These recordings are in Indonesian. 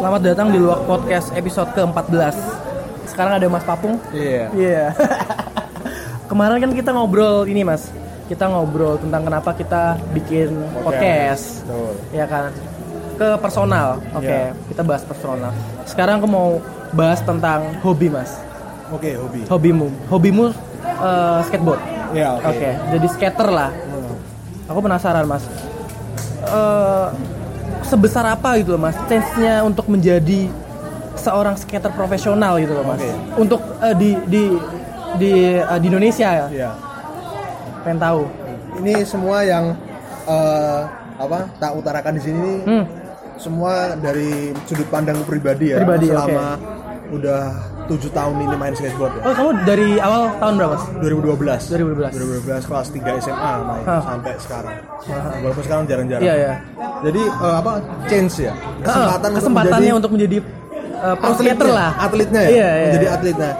Selamat datang di Luak Podcast episode ke-14. Sekarang ada Mas Papung. Iya. Iya. Kemarin kan kita ngobrol ini mas. Kita ngobrol tentang kenapa kita bikin podcast. Betul. Ya kan? Ke personal. Oke Iya. kita bahas personal. Sekarang aku mau bahas tentang hobi mas. Oke, hobi. Hobimu. Hobimu eh, skateboard. Iya, Oke. Oke. jadi skater lah. Hmm. Aku penasaran mas. Eh, Sebesar apa gitu loh mas Chance-nya untuk menjadi Seorang skater profesional gitu loh mas Oke. Untuk eh, di di di, eh, di Indonesia ya Iya. Pengen tahu Ini semua yang eh, apa? Tak utarakan di sini hmm. semua dari sudut pandang pribadi ya. Pribadi, selama udah tujuh tahun ini main skateboard ya. Oh kamu dari awal tahun berapa mas? 2012. 2012 2012 kelas 3 SMA main Hah. sampai sekarang. Walaupun sekarang jarang-jarang. Iya ya Jadi eh, apa? Chance ya. Kesempatan untuk Kesempatannya menjadi untuk menjadi eh, pro skater atletnya, lah Atletnya ya. Iya, iya, menjadi iya. atletnya.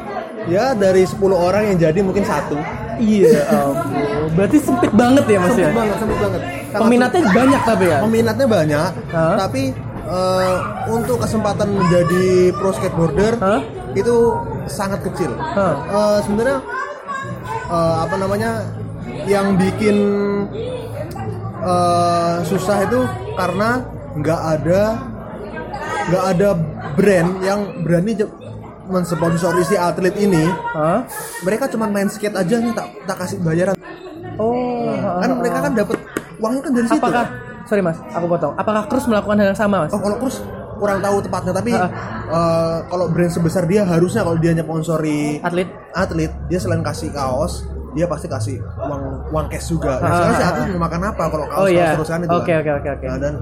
Ya dari 10 orang yang jadi mungkin satu. Iya ampun. Berarti sempit banget ya mas ya Sempit banget, sempit banget. Sangat Peminatnya banyak tapi ya peminatnya banyak Hah? tapi eh, untuk kesempatan menjadi pro skateboarder Hah? Itu sangat kecil Hah? Eh, sebenarnya eh, apa namanya yang bikin eh, susah itu karena nggak ada nggak ada brand yang berani mensponsori si atlet ini Hah? mereka cuma main skate aja nih tak tak kasih bayaran Oh kan mereka kan dapat uangnya kan dari situ Apakah sorry mas, aku potong. Apakah Cruz melakukan hal yang sama mas? Oh kalau Cruz kurang tahu tepatnya tapi eh, kalau brand sebesar dia harusnya kalau dia nyponsori Atlet? atlet dia selain kasih kaos dia pasti kasih uang uang cash juga. Nah, Ah, soalnya si atlet mau makan apa kalau kaos Oh iya. terus kan itu. Oke kan. oke oke oke. Nah, dan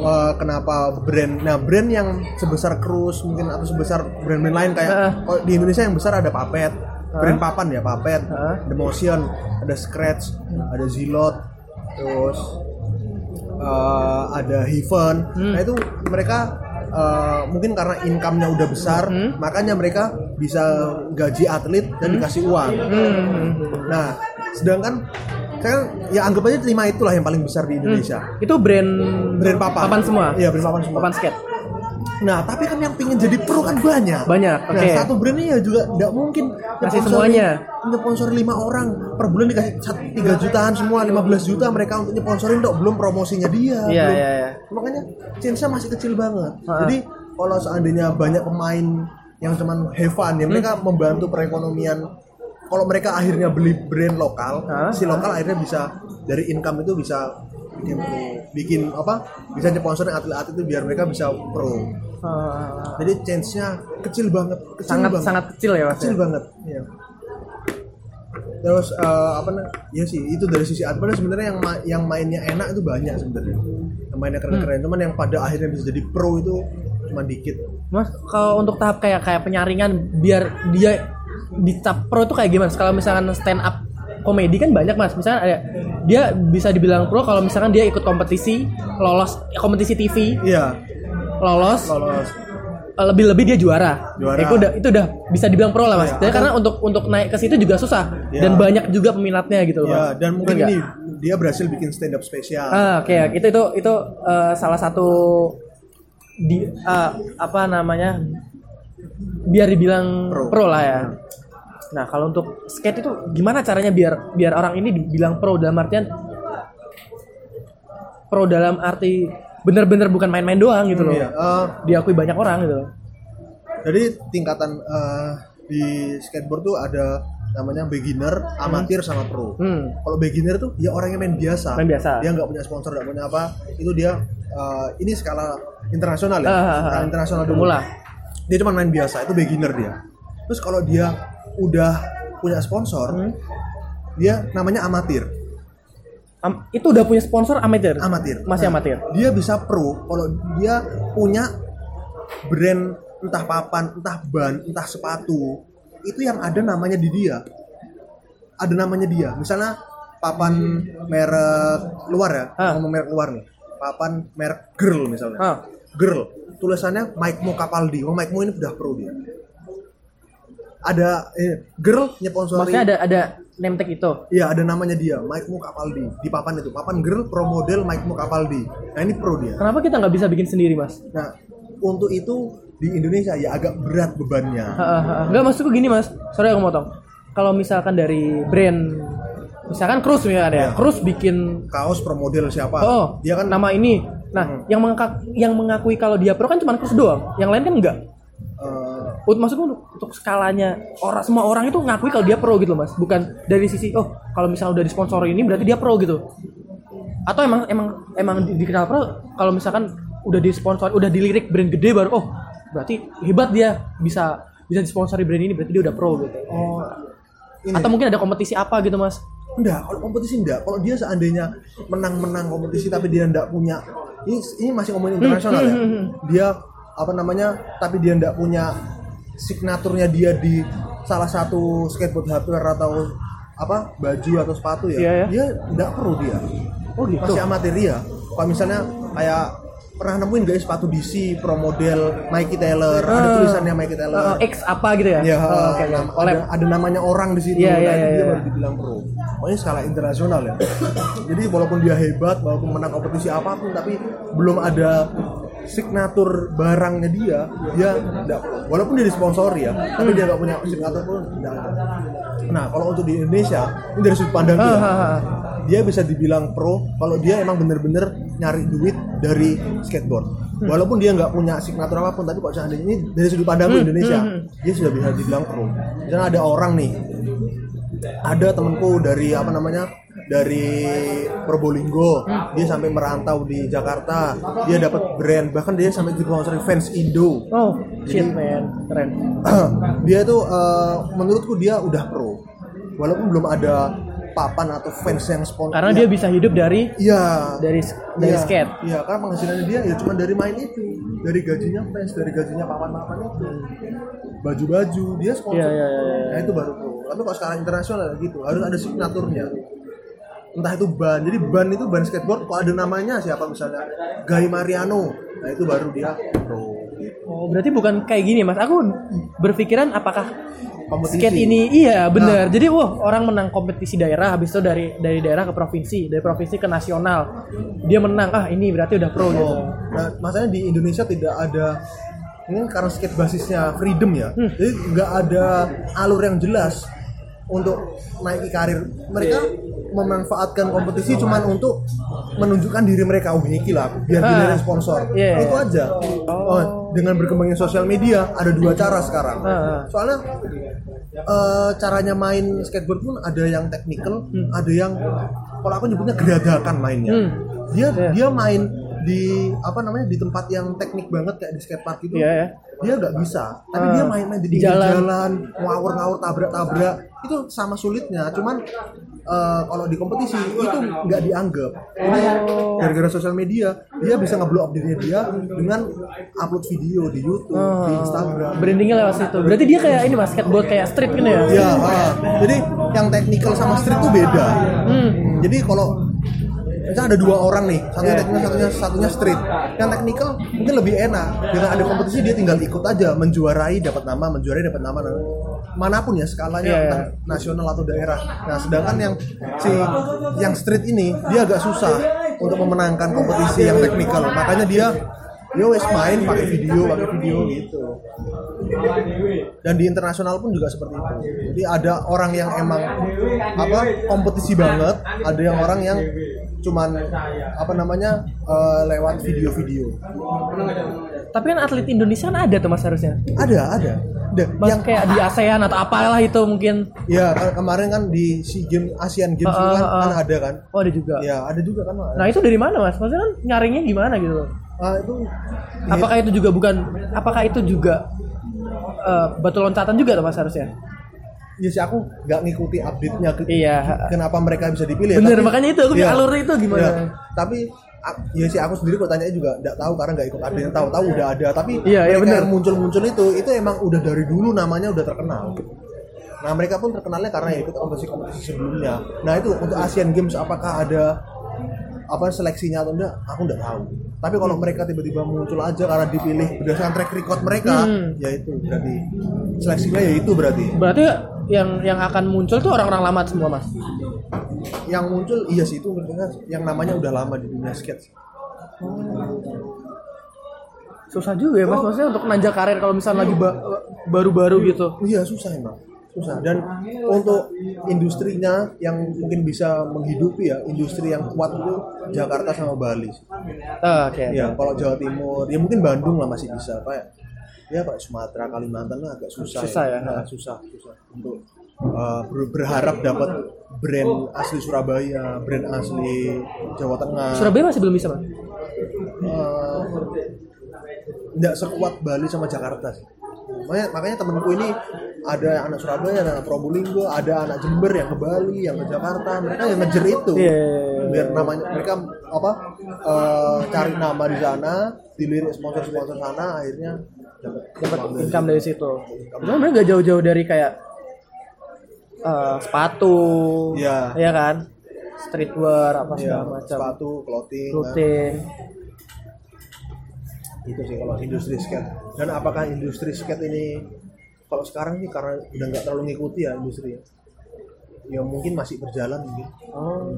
eh, kenapa brand nah brand yang sebesar Cruz mungkin atau sebesar brand-brand lain kayak Ah. kalau di Indonesia yang besar ada Papet. Brand papan ya Papet, Ah. The Motion, ada Scratch, ada Zilot, terus eh, ada Heaven. Hmm. Nah itu mereka eh, mungkin karena income-nya udah besar, Hmm. makanya mereka bisa gaji atlet dan dikasih uang. Hmm. Nah, sedangkan saya ya anggap aja lima itulah yang paling besar di Indonesia. Itu brand Brand papan. papan semua. Iya, brand papan semua. Papan skate. Nah, tapi kan yang pingin jadi pro kan banyak. Banyak, Nah, oke. satu brand ini ya juga nggak mungkin Kasih semuanya. Nyponsori lima orang per bulan dikasih tiga jutaan semua 15 juta mereka untuk nyponsorin dok belum promosinya dia. Iya iya iya. Makanya chance-nya masih kecil banget. Ha-ha. Jadi kalau seandainya banyak pemain yang cuman have fun ya mereka Hmm. membantu perekonomian kalau mereka akhirnya beli brand lokal, Hah? si lokal akhirnya bisa dari income itu bisa bikin bikin apa? Bisa nyponsorin atlet-atlet itu biar mereka bisa pro. Ah, Jadi chance-nya kecil banget, kecil sangat banget. sangat kecil ya mas. kecil ya? banget. Iya. Terus eh, apa nih? Ya sih, itu dari sisi atlet sebenarnya yang ma- yang mainnya enak itu banyak sebenarnya. Yang mainnya keren-keren, Hmm. cuman yang pada akhirnya bisa jadi pro itu cuma dikit. Mas, kalau untuk tahap kayak kayak penyaringan biar dia dicap pro itu kayak gimana? Kalau misalkan stand up komedi kan banyak mas, misalkan ada dia bisa dibilang pro kalau misalkan dia ikut kompetisi, lolos kompetisi TV, Iya, lolos, lolos. lebih-lebih dia juara. Juara. Itu udah itu udah bisa dibilang pro lah mas. Jadi karena untuk untuk naik ke situ juga susah Iya. dan banyak juga peminatnya gitu loh. Ya, Mas. dan mungkin ini dia berhasil bikin stand up spesial. Ah, oke, itu itu itu eh, salah satu di eh, apa namanya biar dibilang pro, Pro. lah ya. Nah, kalau untuk skate itu gimana caranya biar biar orang ini dibilang pro dalam artian pro dalam arti bener-bener bukan main-main doang gitu loh. Iya, eh, Diakui banyak orang gitu. jadi tingkatan eh, di skateboard tuh ada namanya beginner, amatir sama pro. Hmm. Kalau beginner tuh ya orang yang main biasa. Main biasa. Dia nggak punya sponsor, nggak punya apa. Itu dia eh, ini skala internasional ya. Ah, ah. Skala internasional dulu. Pemula. Dia cuma main biasa, itu beginner dia. Terus kalau dia udah punya sponsor, Hmm. dia namanya amatir. Am- itu udah punya sponsor amatir. Amatir. Masih Nah, amatir. Dia bisa pro kalau dia punya brand entah papan, entah ban, entah sepatu. Itu yang ada namanya di dia. Ada namanya dia. Misalnya papan merek luar ya, ngomong merek luar nih. Papan merek girl misalnya. Ah. Girl. Tulisannya Mike Mo Capaldi. Oh, Mike Mo ini udah pro dia. Ada eh, girl nyponsori. Maksudnya ada ada name tag itu. Iya ada namanya dia, Mike Mo Capaldi di papan itu, papan girl pro model Mike Mo Capaldi. Nah ini pro dia. Kenapa kita nggak bisa bikin sendiri, Mas? Nah untuk itu di Indonesia ya agak berat bebannya. Enggak maksudku gini mas, sorry aku motong. Kalau misalkan dari brand, misalkan Cruise ya ada ya, Cruise bikin kaos pro model siapa oh dia kan nama ini. Nah, yang mengaka- yang mengakui kalau dia pro kan cuma Cruise doang, yang lain kan enggak. eh, Untuk maksudku untuk, untuk skalanya orang semua orang itu ngakui kalau dia pro gitu loh, mas, bukan dari sisi oh kalau misalnya udah disponsori ini berarti dia pro gitu. Atau emang emang emang di- dikenal pro kalau misalkan udah disponsori, udah dilirik brand gede baru oh berarti hebat dia bisa bisa disponsori brand ini berarti dia udah pro gitu. oh ini Atau mungkin ada kompetisi apa gitu mas? enggak kalau kompetisi enggak kalau dia seandainya menang-menang kompetisi tapi dia enggak punya ini ini masih ngomongin internasional ya dia apa namanya tapi dia enggak punya signaturnya dia di salah satu skateboard hardware atau apa baju atau sepatu ya Iya, ya. dia enggak perlu dia Oh gitu. masih amatir ya kalau misalnya kayak pernah nemuin gak ya sepatu DC pro model Mikey Taylor ada Ah. tulisannya Mikey Taylor Eh, X apa gitu ya? Ya, Oh, oke, oke. nam- Collab. ada, ada namanya orang di situ. Iya, iya, nah, itu iya, dia iya. baru dibilang pro. Pokoknya skala internasional ya. Jadi walaupun dia hebat, walaupun menang kompetisi apa pun, tapi belum ada signatur barangnya dia, dia enggak. Walaupun dia disponsori ya, tapi dia nggak punya signatur pun enggak ada. Nah, kalau untuk di Indonesia, ini dari sudut pandang dia, Ah, ah, ah. dia bisa dibilang pro kalau dia emang bener-bener nyari duit dari skateboard. Hmm. Walaupun dia nggak punya signatur apa pun, tapi kok seandainya ini dari sudut pandang Hmm, Indonesia, dia sudah bisa dibilang pro. Misalnya ada orang nih, ada temenku dari apa namanya dari Probolinggo, Hmm. dia sampai merantau di Jakarta, dia dapat brand, bahkan dia sampai disponsori fans Indo. Oh, shit man, keren. dia itu eh, menurutku dia udah pro, walaupun belum ada papan atau fans yang sponsor. Karena dia bisa hidup dari Iya. dari dari Iya, skate. Iya, karena penghasilannya dia ya cuma dari main itu, dari gajinya fans, dari gajinya papan-papan itu, baju-baju dia sponsor. Iya, iya, iya, iya. Nah itu baru pro. Tapi kalau sekarang internasional gitu, harus ada signaturnya. Entah itu ban, jadi ban itu ban skateboard, kalau ada namanya siapa misalnya Guy Mariano, nah itu baru dia pro. Gitu. Oh, berarti bukan kayak gini, Mas. Aku berpikiran apakah Kompetisi. skate ini iya benar. Jadi wah, orang menang kompetisi daerah habis itu dari dari daerah ke provinsi, dari provinsi ke nasional. Dia menang. Ah, ini berarti udah pro gitu. Oh, nah masalahnya di Indonesia tidak ada ini karena skate basisnya freedom ya, Hmm. jadi nggak ada alur yang jelas untuk naiki karir. Mereka memanfaatkan kompetisi cuman untuk menunjukkan diri mereka, oh ini lah, biar Ah. dilihat sponsor. Iya, Itu aja. Oh, dengan berkembangnya sosial media ada dua cara sekarang. Ah, ah. Soalnya eh, caranya main skateboard pun ada yang technical, ada yang kalau aku nyebutnya geradakan mainnya. Hmm. Dia Iya. dia main di apa namanya di tempat yang teknik banget kayak di skatepark itu. Iya, ya. Dia nggak bisa, tapi Ah, dia main-main di jalan. jalan, ngawur-ngawur tabrak-tabrak. Itu sama sulitnya, cuman eh, kalau di kompetisi itu nggak dianggap. Jadi Oh. gara-gara sosial media, dia bisa nge-blow up dirinya dia dengan upload video di YouTube, di Oh, Instagram. brandingnya lewat situ. Berarti dia kayak ini Mas, skateboard kayak street kan ya? Ya, ah. jadi yang technical sama street tuh beda. Hmm. Jadi kalau misalnya ada dua orang nih, satunya Yeah. technical, satunya satunya street. Yang technical mungkin lebih enak. Dengan ada kompetisi dia tinggal ikut aja, menjuarai dapat nama, menjuarai dapat nama. Mana pun ya skalanya Yeah, entah nasional atau daerah. Nah, sedangkan yang si yang street ini dia agak susah untuk memenangkan kompetisi yang technical. Makanya dia dia wes main pakai video, pakai video gitu dan di internasional pun juga seperti itu jadi ada orang yang emang apa kompetisi banget ada yang orang yang cuman apa namanya eh, lewat video-video Tapi kan atlet Indonesia kan ada tuh Mas harusnya. ada ada ada Mas yang kayak di ASEAN atau apalah itu mungkin. ya ke- kemarin kan di SEA Games Asian Games kan, ah, ah. kan ada kan Oh, ada juga. ya ada juga kan Nah, itu dari mana Mas? Maksudnya kan nyaringnya gimana gitu Ah, itu Apakah itu juga bukan apakah itu juga eh, batu loncatan juga tuh Mas harusnya? ya sih aku nggak ngikuti update-nya ke- Iya. kenapa mereka bisa dipilih Bener, tapi- makanya itu aku Iya. alurnya itu gimana? Iya. tapi ya sih aku sendiri kok tanya juga nggak tahu karena nggak ikut update tahu tahu udah ada tapi Iya, iya, mereka bener. yang muncul-muncul itu itu emang udah dari dulu namanya udah terkenal nah mereka pun terkenalnya karena ya ikut kompetisi-kompetisi sebelumnya nah itu untuk Asian Games apakah ada apa seleksinya atau enggak aku nggak tahu tapi kalau mereka tiba-tiba muncul aja karena dipilih berdasarkan track record mereka Hmm. ya itu berarti seleksinya ya itu berarti. Berarti yang yang akan muncul tuh orang-orang lama semua Mas. yang muncul iya sih itu yang namanya udah lama di dunia skate. Susah juga ya mas. Maksudnya untuk nanjak karir kalau misalnya lagi ba- baru-baru gitu. Iya susah emang susah. Dan untuk industrinya yang mungkin bisa menghidupi ya industri yang kuat itu Jakarta sama Bali. Ah, oke. Ya kalau Jawa Timur ya mungkin Bandung lah masih bisa kayak ya Pak Sumatera Kalimantan lah agak susah Susah ya? Nah, susah susah. Untuk uh, ber- berharap dapat brand asli Surabaya brand asli Jawa Tengah. Surabaya masih belum bisa mas uh, nggak sekuat Bali sama Jakarta sih. Makanya, makanya temenku ini ada anak Surabaya, anak Probolinggo, ada anak Jember yang ke Bali, yang ke Jakarta, mereka yang ngejer itu. Iya. Biar namanya mereka apa uh, cari nama di sana, dilirik sponsor-sponsor sana, akhirnya dapat income dari situ itu sebenarnya nggak jauh-jauh dari kayak eh, sepatu Iya. ya kan streetwear apa Iya, segala macam sepatu, clothing, kan. clothing itu sih kalau industri skate dan apakah industri skate ini kalau sekarang sih karena udah nggak terlalu ngikuti ya industri ya. Ya mungkin masih berjalan mungkin. Oh.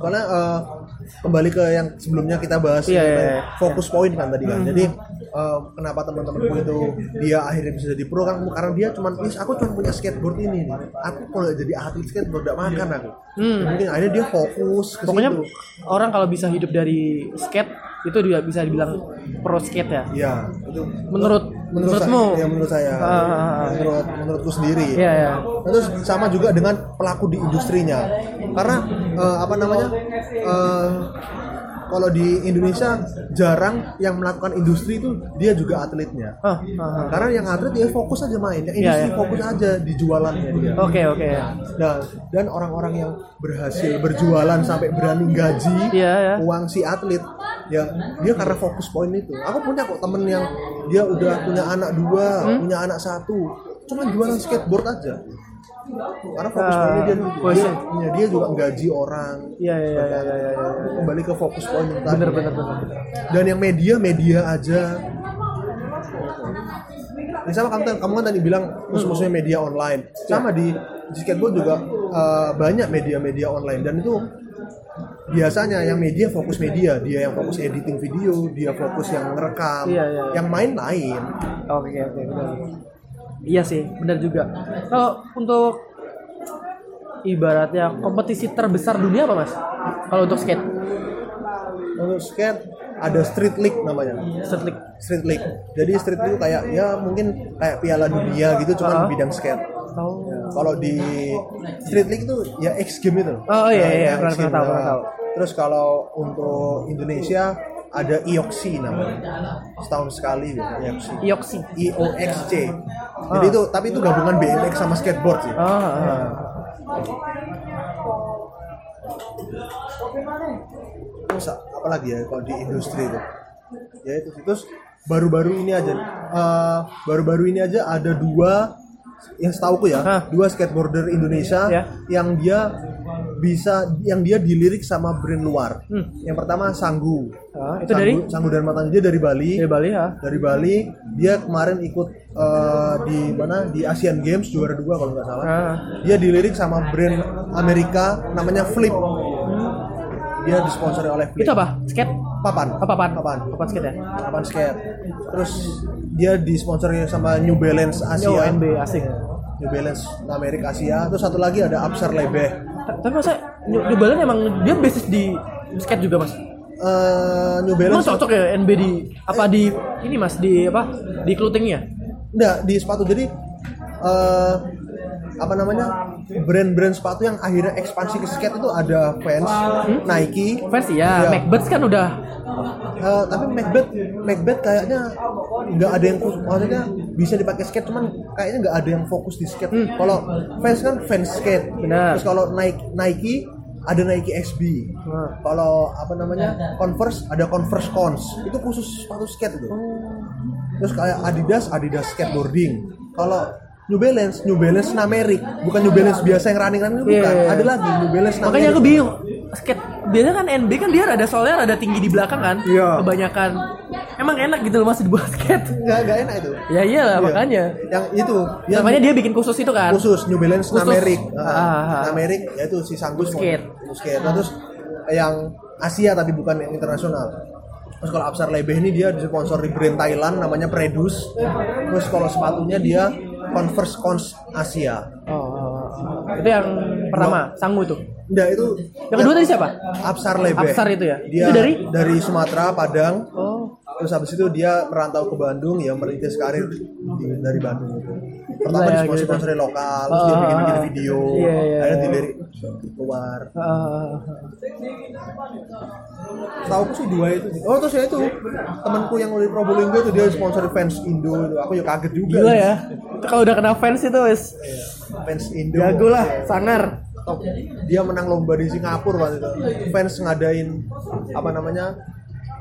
Soalnya eh, kembali ke yang sebelumnya kita bahas iya, kan, iya. fokus poin kan tadi kan. Jadi eh, kenapa teman-temanku itu dia akhirnya bisa jadi pro? Kan karena dia cuman "Is, aku cuma punya skateboard ini nih. Aku kalau jadi atlet skateboard gak makan aku. Hmm. mungkin akhirnya dia fokus ke pokoknya situ. orang kalau bisa hidup dari skate itu juga bisa dibilang pro skate ya? Ya itu menurut menurut menurutmu? saya, ya menurut saya. Ah. menurut menurutku sendiri. Iya ya Nah, terus sama juga dengan pelaku di industrinya. Karena eh, apa namanya eh, kalau di Indonesia jarang yang melakukan industri itu dia juga atletnya. Ah, karena yang atlet dia fokus aja main. Yang Iya, industri iya. fokus aja di jualannya dia. Oke oke. Nah, dan orang-orang yang berhasil berjualan sampai berani gaji Iya, ya. uang si atlet, ya dia karena fokus poin itu. Aku punya kok temen yang dia udah punya anak dua, Hmm? punya anak satu, cuma jualan skateboard aja. Karena fokus Ah, poinnya dia, oh, dia, iya. ya, dia juga gaji orang. iya iya iya iya iya iya. Kembali ke fokus poin itu tadi. bener bener bener Dan yang media media aja. Sama kamu, kamu kan tadi bilang musuh-musuhnya media online. Sama di, di skateboard juga eh, banyak media-media online dan itu biasanya yang media fokus media, dia yang fokus editing video, dia fokus yang ngerekam, Iya, iya, iya. yang main lain. Oke oke benar. Iya sih, benar juga. Kalau untuk ibaratnya kompetisi terbesar dunia apa mas? Kalau untuk skate, Untuk skate ada street league namanya. street league. Street league. Jadi street league itu kayak ya mungkin kayak Piala Dunia gitu cuman Ah. di bidang skate. Oh. Kalau di Street League itu ya X Game itu. Oh, iya, iya, ya, pernah- X Game. pernah tahu, Nah, pernah tahu. Terus kalau untuk Indonesia ada IOXI namanya. Setahun sekali gitu, IOXI. Yoksi. IOXC. Jadi itu tapi itu gabungan BMX sama skateboard sih. Ah, ah. Terus apa lagi ya kalau di industri itu? Ya itu. Terus baru-baru ini aja eh, baru-baru ini aja ada dua yang setauku ya, Hah. dua skateboarder Indonesia Ya. yang dia bisa yang dia dilirik sama brand luar. Hmm. Yang pertama Sanggu. Ah, itu dari Sanggu Dharma Tanu. dia dari Bali. dari Bali ya. Dari Bali, dia kemarin ikut eh, di mana di Asian Games juara dua kalau nggak salah. Ah. Dia dilirik sama brand Amerika namanya Flip. Dia disponsori oleh Flip. Itu apa? Skate? Papan. Apa papan? Papan. Papan skate ya? Papan skate. Terus dia disponsori sama New Balance Asia. Oh, NB asik. New Balance Amerika Asia. Terus satu lagi ada Absar Lebeh. Ta- Tapi masa New New Balance emang dia basis di skate juga mas? Eh, New Emang Balance cocok ya NB di apa di ini mas di apa di clothingnya? enggak di sepatu jadi eh apa namanya brand-brand sepatu yang akhirnya ekspansi ke skate itu ada Vans, Nike, Versi ya, Iya. Macbeth kan udah Eh, tapi Macbeth Macbeth kayaknya nggak ada yang khusus. Maksudnya bisa dipakai skate cuman kayaknya nggak ada yang fokus di skate. Kalau fans kan fans skate. Benar. terus kalau Nike Nike ada Nike SB Nah. kalau apa namanya Converse ada Converse Cons. Itu khusus sepatu skate itu. Terus kayak Adidas Adidas skateboarding. Kalau New Balance New Balance Namerik bukan New Balance biasa yang running running bukan. Iya, iya. ada lagi New Balance Makanya Namerik aku bingung. Skate biasanya kan NB kan dia ada solnya ada tinggi di belakang kan. Iya. Kebanyakan. Emang enak gitu loh masih dibuat skate. nggak nggak enak itu Ya iyalah Iya. makanya. yang itu yang Makanya dia bikin khusus itu kan. khusus New Balance Khusus. Namerik Ah, ah, ah. Namerik yaitu si Sanggus skate Nah, terus yang Asia tapi bukan yang internasional Terus kalau Absar Lebeh ini dia disponsori brand Thailand namanya Predus. Terus kalau sepatunya dia Converse Cons Asia. Oh, oh, oh. itu yang pertama, Sanggu itu. Enggak itu Yang kedua tadi siapa? Absar Lebeh. Absar itu ya? Dia Itu dari? dari Sumatera, Padang. Oh, Terus habis itu dia merantau ke Bandung ya merintis karir di- dari Bandung itu. Pertama ya, di sponsor gitu. lokal, terus dia Ah, bikin bikin ah, ah. video, Iya, iya, akhirnya iya. dilirik keluar. ah, Tahu sih dua itu. Oh terus ya itu temanku yang dari Probolinggo itu dia sponsor fans Indo itu. Aku ya kaget juga. gila ya. Itu kalau udah kena fans itu wes Fans Indo. jago lah, sangar. Dia menang lomba di Singapura waktu itu. Fans ngadain apa namanya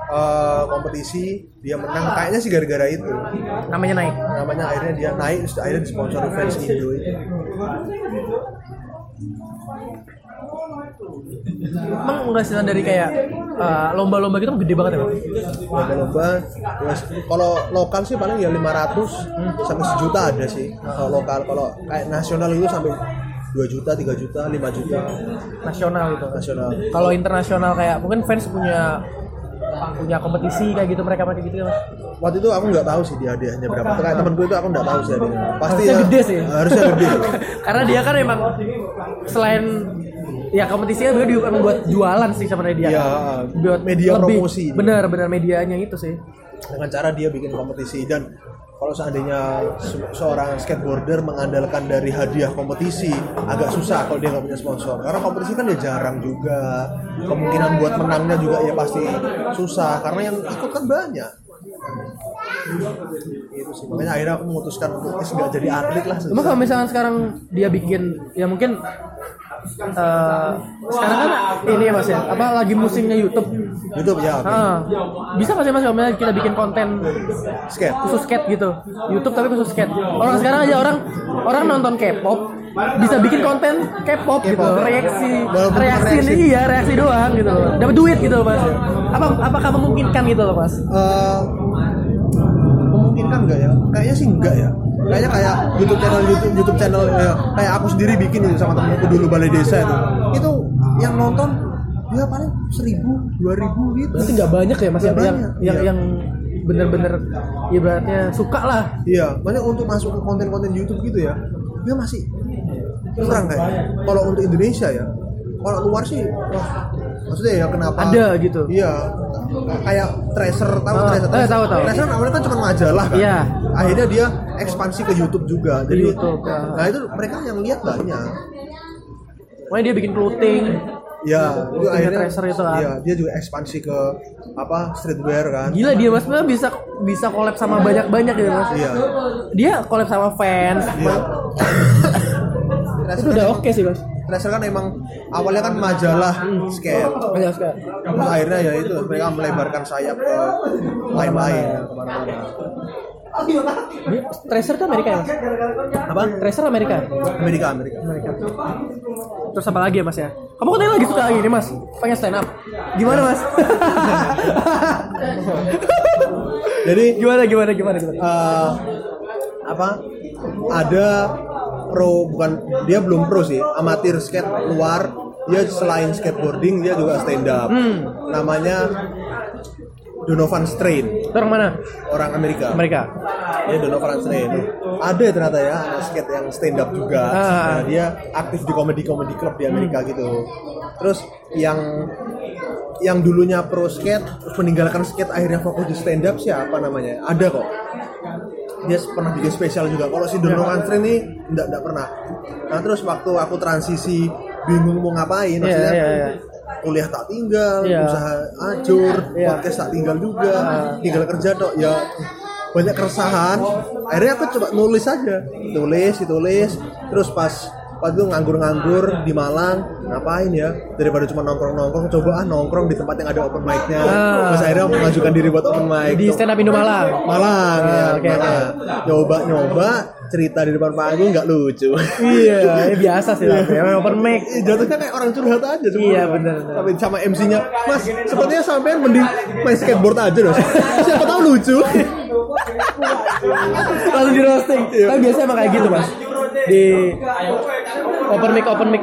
eh, kompetisi, dia menang. Kayaknya sih gara-gara itu. Namanya naik. Namanya akhirnya dia naik, terus akhirnya disponsori fans Indo itu. Emang penghasilan dari kayak uh, lomba-lomba gitu gede banget ya, Bang? Lomba-lomba, kalau lokal sih paling ya 500 sampai sejuta ada sih. Kalau lokal, kalau kayak nasional itu sampai 2 juta, 3 juta, 5 juta Nasional gitu. nasional. Kalau internasional kayak mungkin fans punya punya kompetisi kayak gitu mereka pakai gitu ya, Mas. Waktu itu aku nggak tahu sih dia hadiahnya berapa. Kayak temanku itu aku nggak tahu sih hadiahnya. Pasti Harusnya ya gede sih. Harusnya gede. Karena dia kan emang selain ya kompetisinya dia juga buat jualan sih sebenarnya dia. Iya, buat media promosi. Bener bener medianya itu sih. Dengan cara dia bikin kompetisi dan kalau seandainya se- seorang skateboarder mengandalkan dari hadiah kompetisi agak susah kalau dia nggak punya sponsor. Karena kompetisi kan ya jarang juga. Kemungkinan buat menangnya juga ya pasti susah karena yang ikut kan banyak. Itu sih. Makanya akhirnya aku memutuskan untuk eh, nggak jadi atlet lah Cuma kalau misalkan sekarang dia bikin ya mungkin eh, sekarang kan ini ya Mas ya, apa lagi musimnya YouTube. YouTube ya. Oke. Ah, bisa nggak sih Mas kalau misalnya kita bikin konten skate. khusus skate gitu? YouTube tapi khusus skate. Orang sekarang aja orang orang nonton K-pop bisa bikin konten K-pop gitu. Reaksi Walaupun reaksi reaksi. ini iya reaksi doang gitu loh. Dapat duit gitu loh mas. Apa apakah memungkinkan gitu loh mas? Eh, memungkinkan nggak ya? Kayaknya sih enggak ya. Kayaknya kayak YouTube channel YouTube YouTube channel ya, kayak aku sendiri bikin itu sama temenku dulu balai desa itu. Itu yang nonton ya paling seribu, dua ribu gitu. berarti nggak banyak ya mas yang Nggak yang banyak, yang, iya. yang bener-bener ibaratnya suka lah Iya, makanya untuk masuk ke konten-konten YouTube gitu ya, dia masih kurang kayaknya. Kalau untuk Indonesia ya, kalau luar sih, wah, maksudnya ya kenapa? Ada gitu. Iya, kayak Tracer tahu Ah, Tracer? eh, tahu, tahu. Tracer awalnya kan cuma majalah kan. Iya. Akhirnya dia ekspansi ke YouTube juga. Jadi, YouTube, ya. nah itu mereka yang lihat banyak. Makanya dia bikin clothing Ya, itu akhirnya Tracer itu kan. Iya, dia juga ekspansi ke apa streetwear kan. gila dia mas bisa bisa collab sama banyak-banyak gitu mas Iya. dia collab sama fans Iya. itu udah oke sih mas Tracer kan emang awalnya kan majalah skate. Banyak sekali. Terus akhirnya ya itu mereka melebarkan sayap ke lain-lain ya, ke mana-mana. Tracer tuh Amerika ya mas Apa? Tracer Amerika Amerika Amerika. Amerika. Terus apa lagi ya mas ya? Kamu katanya lagi suka ini mas, pengen stand up. Gimana mas? Jadi gimana gimana gimana gimana? eh, apa? Ada pro bukan dia belum pro sih, amatir skate luar. Dia selain skateboarding dia juga stand up. Namanya Donovan Strain, Itu orang mana? orang Amerika. Amerika. Dia Donovan Strain. Ada ternyata ya anak skate yang stand up juga. Ah. Nah, dia aktif di komedi komedi club di Amerika gitu. Terus yang yang dulunya pro skate terus meninggalkan skate akhirnya fokus di stand up siapa namanya? Ada kok. Dia pernah bikin spesial juga. Kalau si Donovan Strain ini enggak enggak pernah. Nah, terus waktu aku transisi bingung mau ngapain Iya maksudnya iya iya. Kuliah tak tinggal, Iya. usaha acur, Iya. podcast tak tinggal juga, Ah. tinggal kerja dok, ya banyak keresahan. Akhirnya aku coba nulis aja, tulis, tulis, terus pas pas itu nganggur-nganggur di Malang, ngapain ya? Daripada cuma nongkrong-nongkrong, coba ah nongkrong di tempat yang ada open mic-nya. Ah. Terus akhirnya mengajukan diri buat open mic. Di stand up Indo Malang. Malang ya, Ah, oke, Malang. Nyoba nyoba cerita di depan panggung nggak lucu. Iya, ya biasa sih lah. Emang open mic. Ih, jatuhnya kayak orang curhat aja sebenarnya. Iya, bener. Tapi sama MC-nya, Mas, sepertinya sampean mending main skateboard aja dong. Siapa tahu lucu. Langsung di roasting. Iya. Tapi biasanya emang kayak gitu mas. Di open mic open mic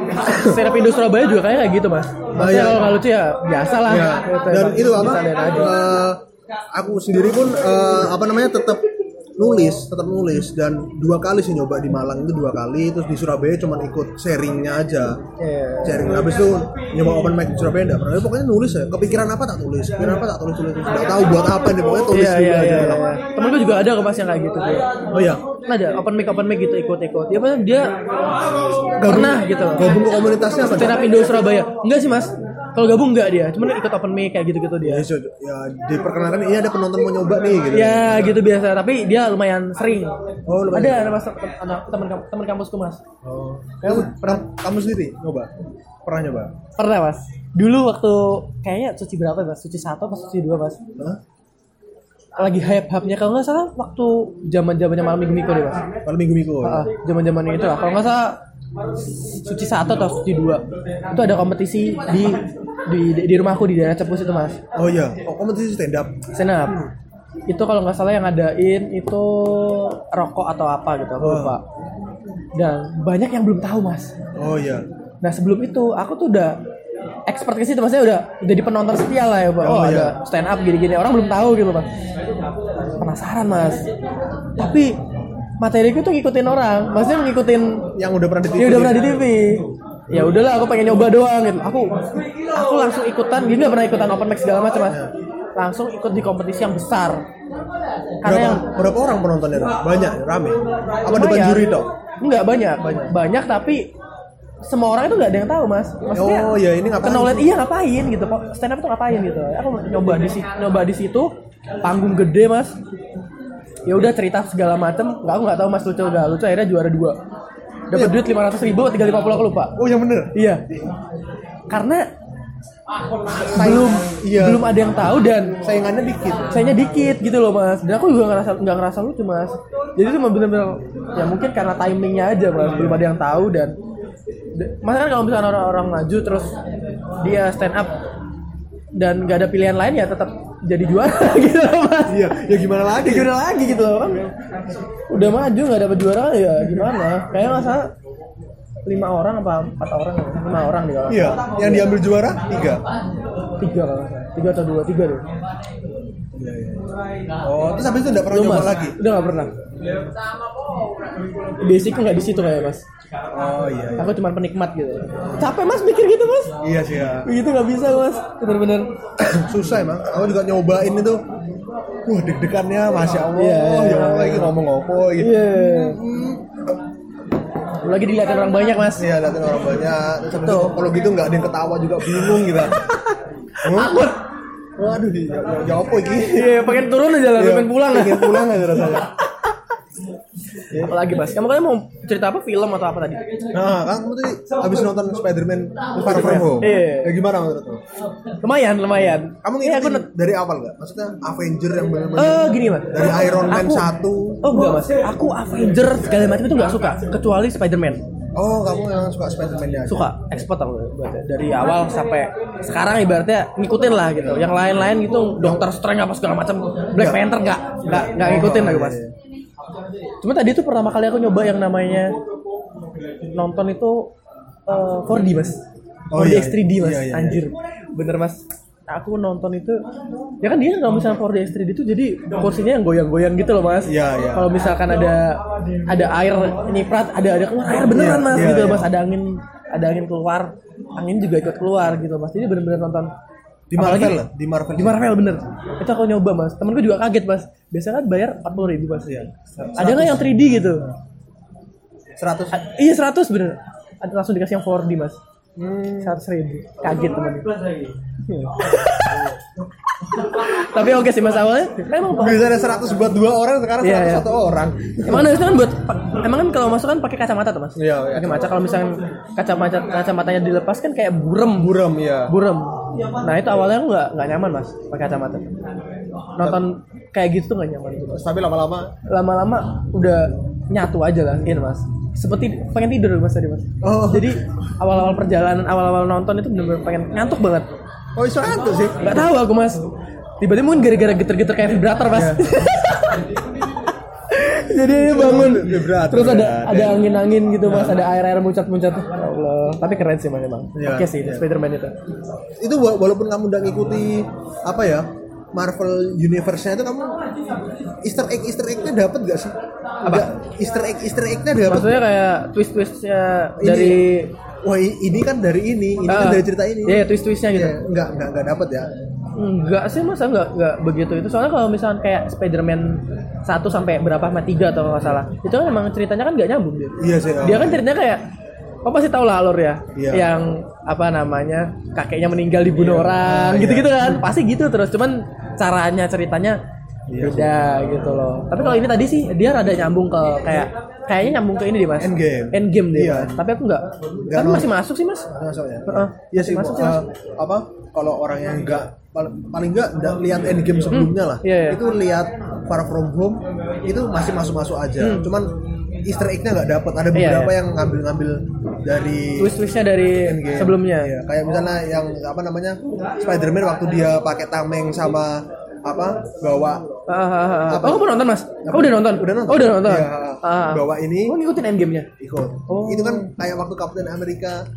stand up Indo Surabaya juga kayak kayak gitu mas. Maksudnya iya. kalau nggak lucu ya biasa lah. Ya, dan itu apa? eh, aku sendiri pun eh, apa namanya tetap nulis tetap nulis dan dua kali sih nyoba di Malang itu dua kali terus di Surabaya cuma ikut sharingnya aja Iya. sharing habis itu nyoba open mic di Surabaya enggak pernah pokoknya nulis ya kepikiran apa tak tulis kepikiran apa tak tulis tulis nggak tahu buat apa nih pokoknya tulis dulu iya aja iya. bilang. iya. Temen gue juga ada kok mas yang kayak gitu tuh. oh iya Ada open mic open mic gitu ikut ikut. Dia dia pernah gitu. gabung ke komunitasnya apa Stand up Indo Surabaya. Enggak sih mas. Kalau gabung enggak dia. Cuman ikut open mic kayak gitu gitu dia. ya, ya diperkenalkan ini ada penonton mau nyoba nih gitu Ya gitu biasa. Tapi dia lumayan sering. Oh, lumayan. Ada ada mas anak teman teman kampusku mas. oh kamu pernah kamu sendiri nyoba pernah nyoba Pernah mas. Dulu waktu kayaknya suci berapa mas? Suci satu apa suci dua mas? Hah? Lagi hype hype kalau nggak salah waktu zaman zamannya malam minggu minggu deh mas. Malam minggu minggu Ah, zaman zaman itu lah. Kalau nggak salah suci satu atau suci dua itu ada kompetisi di di di rumahku di daerah Cepus itu mas. oh iya oh, kompetisi stand up Stand up. Itu kalau nggak salah yang ngadain itu rokok atau apa gitu aku Oh. lupa. Dan banyak yang belum tahu mas. oh iya Nah sebelum itu aku tuh udah expert ke situ maksudnya udah jadi penonton setia lah ya Pak. Oh, Oh, ada iya. stand up gini-gini orang belum tahu gitu mas. Penasaran mas. Tapi materiku tuh ngikutin orang, maksudnya ngikutin yang udah pernah di TV ya udah pernah di TV. Ya udahlah aku pengen nyoba doang gitu. Aku aku langsung ikutan, gini nggak pernah ikutan open mic segala macam mas. Langsung ikut di kompetisi yang besar. Karena berapa, yang berapa orang penontonnya banyak rame apa depan juri dong Enggak banyak, banyak. Banyak tapi semua orang itu nggak ada yang tahu mas. Maksudnya Oh, ya, ini ngapain iya ngapain gitu. kok Stand up itu ngapain gitu. Aku nyoba di situ, nyoba di situ, panggung gede mas. Ya udah cerita segala macem. Nggak aku nggak tahu mas lucu nggak lucu. Akhirnya juara dua. Dapat duit lima ratus ribu, tiga lima puluh aku lupa. oh yang bener Iya. Karena belum iya. belum ada yang tahu dan saingannya dikit sayanya dikit gitu loh mas dan aku juga ngerasa nggak ngerasa lucu mas jadi cuma bener-bener ya mungkin karena timingnya aja mas belum ada yang tahu dan masa kan kalau misalnya orang-orang maju terus dia stand up dan nggak ada pilihan lain ya tetap jadi juara gitu loh mas. Iya ya gimana lagi? Gimana lagi gitu loh kan udah maju nggak dapet juara ya gimana? Kayak masa lima orang apa empat orang ya? lima orang di kalau iya yang diambil juara tiga? Tiga kalau tiga atau dua? Tiga deh. Iya, iya. oh terus habis itu nggak pernah nyoba lagi? Udah nggak pernah basicnya nggak di situ kayak mas? Oh iya iya, aku cuma penikmat gitu. Capek mas mikir gitu mas? Iya sih ya. Begitu nggak bisa mas. Bener-bener. Susah emang. Aku juga nyobain itu. Wah deg-degannya masya allah. Iya, iya, ya iya. allah ini ngomong apa gitu. Iya. Lagi dilihatin orang banyak mas. Iya, datang orang banyak. Terus itu kalau gitu nggak ada yang ketawa juga bingung gitu. Takut. Waduh, ya, ya, ya apa ini? iya pengen turun aja lah Iya, pengen pulang. Pengen pulang aja rasanya. apalagi mas kamu kan mau cerita apa film atau apa tadi Nah, kan kamu tadi habis nonton Spider-Man Far From Home. Iya. Ya gimana menurutmu? lumayan lumayan Kamu Iya, ngikutin aku dari awal nggak? Maksudnya Avenger yang benar-benar Eh gini mas dari Iron Man 1. Oh enggak mas Aku Avenger segala macam itu nggak suka Kecuali Spider-Man Oh, kamu yang suka Spider-Man-nya aja. Suka ekspor aku. Dari awal sampai sekarang ibaratnya ngikutin lah gitu Yang lain-lain gitu Dokter Strange apa segala macam Black Panther nggak nggak nggak ngikutin aku mas Cuma tadi itu pertama kali aku nyoba yang namanya Nonton itu eh, 4D mas Oh, 4D iya. X 3D mas Iya, iya, iya. Anjir Bener mas Aku nonton itu Ya kan dia kalau misalnya 4D X 3D itu Jadi kursinya yang goyang-goyang gitu loh mas Iya, iya. Kalau misalkan ada Ada air nyiprat Ada ada keluar air beneran Iya, mas iya, gitu iya. mas Ada angin Ada angin keluar Angin juga ikut keluar gitu mas Jadi bener-bener nonton Di Apalagi Marvel lah, di Marvel. di Marvel bener itu aku nyoba mas temenku juga kaget mas biasanya kan bayar 40 ribu mas Iya. ada nggak yang 3D gitu 100 A- iya 100 bener ada langsung dikasih yang 4D mas Hmm. 100 ribu kaget temenku tapi oke sih mas awalnya emang Bisa ada 100 buat dua orang, sekarang 100 Iya, iya. satu orang. Emang kan kan buat emang kan kalau masuk kan pakai kacamata tuh mas. Iya, iya. Pakai kaca kalau misalnya kacamata kacamatanya dilepas kan kayak burem Buram ya. burem. Nah itu awalnya aku nggak nggak nyaman mas pakai kacamata. Nonton kayak gitu tuh nggak nyaman. Tapi lama-lama Lama-lama udah nyatu aja lah, ini mas. Seperti pengen tidur mas tadi mas. Oh. Jadi awal-awal perjalanan, awal-awal nonton itu bener-bener pengen ngantuk banget. Oh, iso ngantuk sih. Nggak tahu aku mas. Tiba-tiba mungkin gara-gara geter-geter kayak vibrator mas. Jadi ini bangun. Vibrator, Terus ada ya. ada angin-angin gitu mas, ada air-air muncat-muncat. Ya Allah. Tapi keren sih mas emang. Iya, Oke sih iya. Spiderman itu. itu wa- walaupun kamu udah ngikuti apa ya Marvel Universe-nya itu kamu Easter egg Easter egg-nya dapat gak sih? Apa? Easter egg Easter egg-nya dapat. Maksudnya kayak twist-twistnya Ini- dari Wah ini kan dari ini, ini kan Ah, dari cerita ini. Iya, twist-twistnya gitu. Iya, enggak enggak enggak dapat ya. Enggak sih masa enggak enggak begitu itu soalnya kalau misalnya kayak Spider-Man 1 sampai berapa sama 3 atau nggak salah itu kan emang ceritanya kan nggak nyambung dia Iya sih. dia kan ceritanya kayak Kau pasti tahu lah alur ya Iya. yang apa namanya kakeknya meninggal dibunuh orang Ah, gitu-gitu iya. kan pasti gitu terus cuman caranya ceritanya Iya beda gitu loh tapi kalau ini tadi sih dia rada nyambung ke kayak kayaknya nyambung ke ini deh mas Endgame. Endgame deh Iya. Tapi aku nggak Nggak tapi masih masuk sih mas masuk ya. Heeh. Iya sih, Masuk. Eh, apa kalau orang yang enggak paling, paling enggak enggak lihat Endgame sebelumnya lah. iya, iya. Itu lihat Far From Home itu masih masuk-masuk aja. Cuman Easter egg-nya nggak dapat. Ada Hmm. Iya, beberapa iya. yang ngambil-ngambil dari twist-twistnya dari Endgame. sebelumnya Iya, kayak misalnya yang apa namanya Spider-Man waktu dia pakai tameng sama apa bawa ah. Apa? Oh, kamu nonton mas? Kamu udah nonton? Udah nonton. Oh, udah nonton. Iya, Ah. bawa ini Oh, ngikutin endgame-nya. ikut. Oh. Itu kan kayak waktu Captain Amerika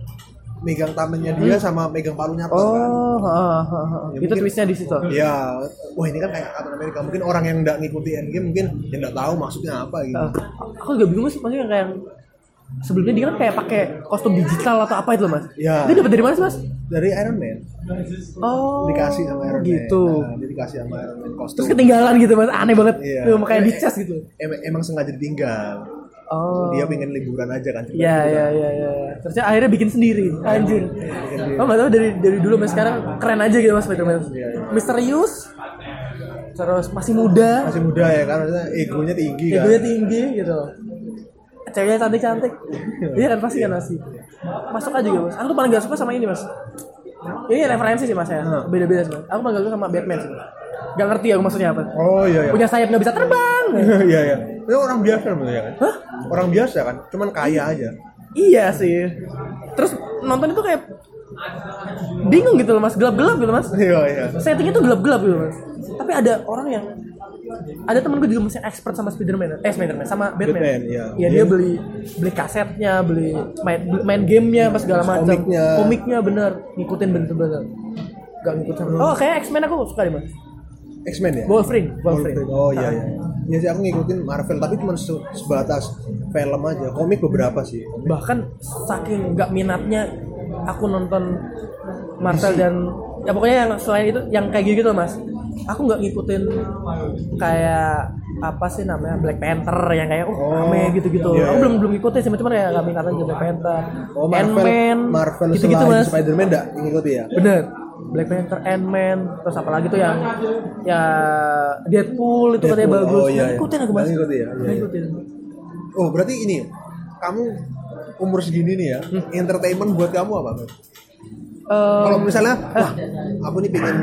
megang tamengnya dia sama megang palunya Thor kan. Hmm. Oh, ah, ah, ah, ah. Ya, itu twistnya di situ. Ya, wah ini kan kayak Captain Amerika. Mungkin orang yang nggak ngikuti Endgame mungkin yang nggak tahu maksudnya apa gitu. Ah, aku juga bingung sih maksudnya kayak yang sebelumnya dia kan kayak pakai kostum digital atau apa itu loh mas? Iya. Dia dapat dari mana sih mas? Dari Iron Man Oh. dikasih sama Iron Gitu. Man. Nah, dia dikasih sama Iron Man kostum. Terus ketinggalan gitu mas, aneh banget. Iya. Tuh, makanya di cas gitu. Em- emang sengaja ditinggal. Oh. Dia pengen liburan aja kan. Iya iya iya iya. Terusnya akhirnya bikin sendiri. Anjir. Oh nggak tahu dari dari dulu sampai sekarang keren aja gitu mas Spiderman. Iya, iya. Misterius. Terus masih muda. Masih muda ya kan, maksudnya egonya tinggi kan. Egonya tinggi gitu. Ceweknya cantik cantik. Iya kan pasti kan masih. Masuk aja gitu mas. Aku tuh paling gak suka sama ini mas. Ini referensi sih mas ya. Beda beda sih mas. Aku paling gak suka sama Batman sih. Gak ngerti aku maksudnya apa. Oh iya iya. Punya sayap nggak bisa terbang. Iya iya. Itu orang biasa namanya kan. Hah? Orang biasa kan, cuman kaya aja. Iya sih. Terus nonton itu kayak bingung gitu loh mas, gelap-gelap gitu mas. Iya iya. Settingnya tuh gelap-gelap gitu mas. Tapi ada orang yang ada temen gue juga masih expert sama Spiderman, eh Spiderman sama Batman. Batman, iya. Iya dia beli beli kasetnya, beli main beli- main gamenya, pas segala macam. Komiknya. Komiknya bener, ngikutin bener-bener. Gak ngikutin. Oh kayak X-Men aku suka deh mas. X-Men ya? Wolverine, Wolverine. Oh iya iya. Iya sih aku ngikutin Marvel tapi cuma se- sebatas film aja. Komik beberapa sih. bahkan saking nggak minatnya aku nonton Marvel dan ya pokoknya yang selain itu yang kayak gitu, -gitu mas aku nggak ngikutin kayak apa sih namanya Black Panther yang kayak oh, Oh, rame gitu-gitu iya, aku belum belum ngikutin sih cuma ya nggak minat aja Black Panther Oh Marvel, Ant-Man Marvel gitu-gitu mas Spider-Man enggak ngikuti ya? bener Black Panther, Ant-Man, terus apa lagi tuh yang ya Deadpool itu katanya bagus. oh, iya, iya. Ngikutin aku mas. Ngikutin ya? Iya, iya. Ngikutin. Oh berarti ini kamu umur segini nih ya, Hmm. entertainment buat kamu apa? Eh, Kalau misalnya, wah aku nih pengen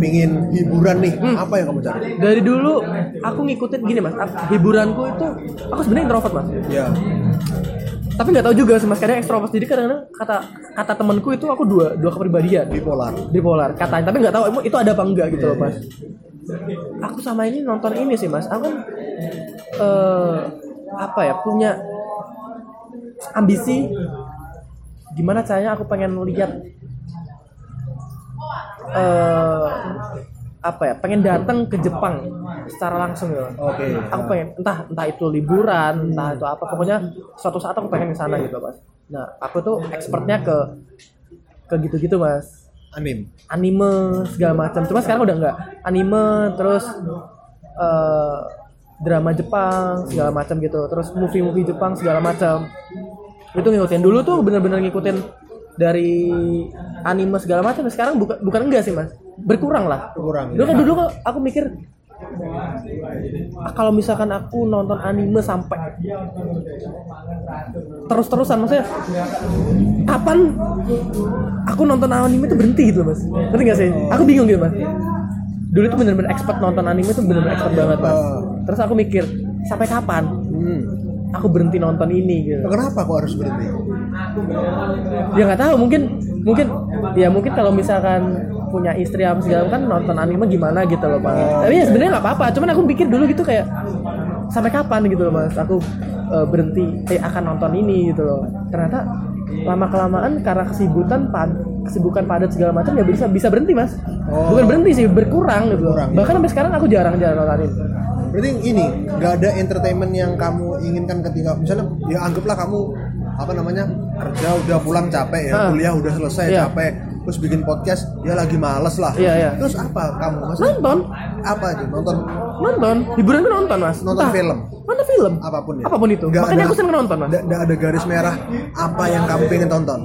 pengen hiburan nih, Hmm. apa yang kamu cari? dari dulu aku ngikutin gini mas hiburanku itu aku sebenarnya introvert mas. Ya, tapi nggak tahu juga sih mas kadang ekstrovert. Jadi kadang kata kata temanku itu aku dua dua kepribadian. Bipolar. bipolar katanya. Tapi nggak tahu itu ada apa enggak gitu loh mas. aku sama ini nonton ini sih mas. Aku eh, apa ya punya ambisi gimana caranya aku pengen lihat eh apa ya pengen datang ke Jepang secara langsung ya. Oke. aku pengen entah entah itu liburan entah itu apa pokoknya suatu saat aku pengen ke sana gitu mas. Nah aku tuh expertnya ke ke gitu-gitu mas. Anim. anime segala macam. Cuma sekarang udah enggak anime terus eh, drama Jepang segala macam gitu. Terus movie-movie Jepang segala macam. Itu ngikutin. Dulu tuh bener-bener ngikutin dari anime segala macam sekarang bukan bukan enggak sih mas? Berkurang lah. Kurang. dulu kan dulu aku mikir "Ah, kalau misalkan aku nonton anime sampai terus-terusan maksudnya kapan aku nonton anime itu berhenti gitu mas? Ngerti gak sih? Aku bingung gitu mas. Dulu itu bener-bener expert nonton anime itu bener-bener expert banget mas. Terus aku mikir sampai kapan Hmm. aku berhenti nonton ini gitu? Kenapa kok harus berhenti? ya nggak tahu mungkin mungkin ya mungkin kalau misalkan punya istri apa segala kan nonton anime gimana gitu loh pak tapi ya sebenarnya nggak apa-apa cuman aku pikir dulu gitu kayak sampai kapan gitu loh mas aku eh, berhenti eh, akan nonton ini gitu loh. Ternyata lama kelamaan karena kesibukan pad- kesibukan padat segala macam ya bisa bisa berhenti mas. Oh. bukan berhenti sih berkurang gitu Berkurang, bahkan sampai sekarang aku jarang-jarang nontonin Berarti ini nggak ada entertainment yang kamu inginkan ketika misalnya ya anggaplah kamu apa namanya kerja udah pulang capek ya Ah. kuliah udah selesai Iya. capek terus bikin podcast ya lagi males lah. Iya, iya. terus apa kamu maksudnya nonton. Apa aja? Nonton? Nonton. Hiburan tuh nonton mas. Nonton film? nonton film? Apa pun ya. Apa pun itu. Nggak makanya ada- aku seneng nonton mas. nggak ada garis merah apa yang kamu pengen tonton.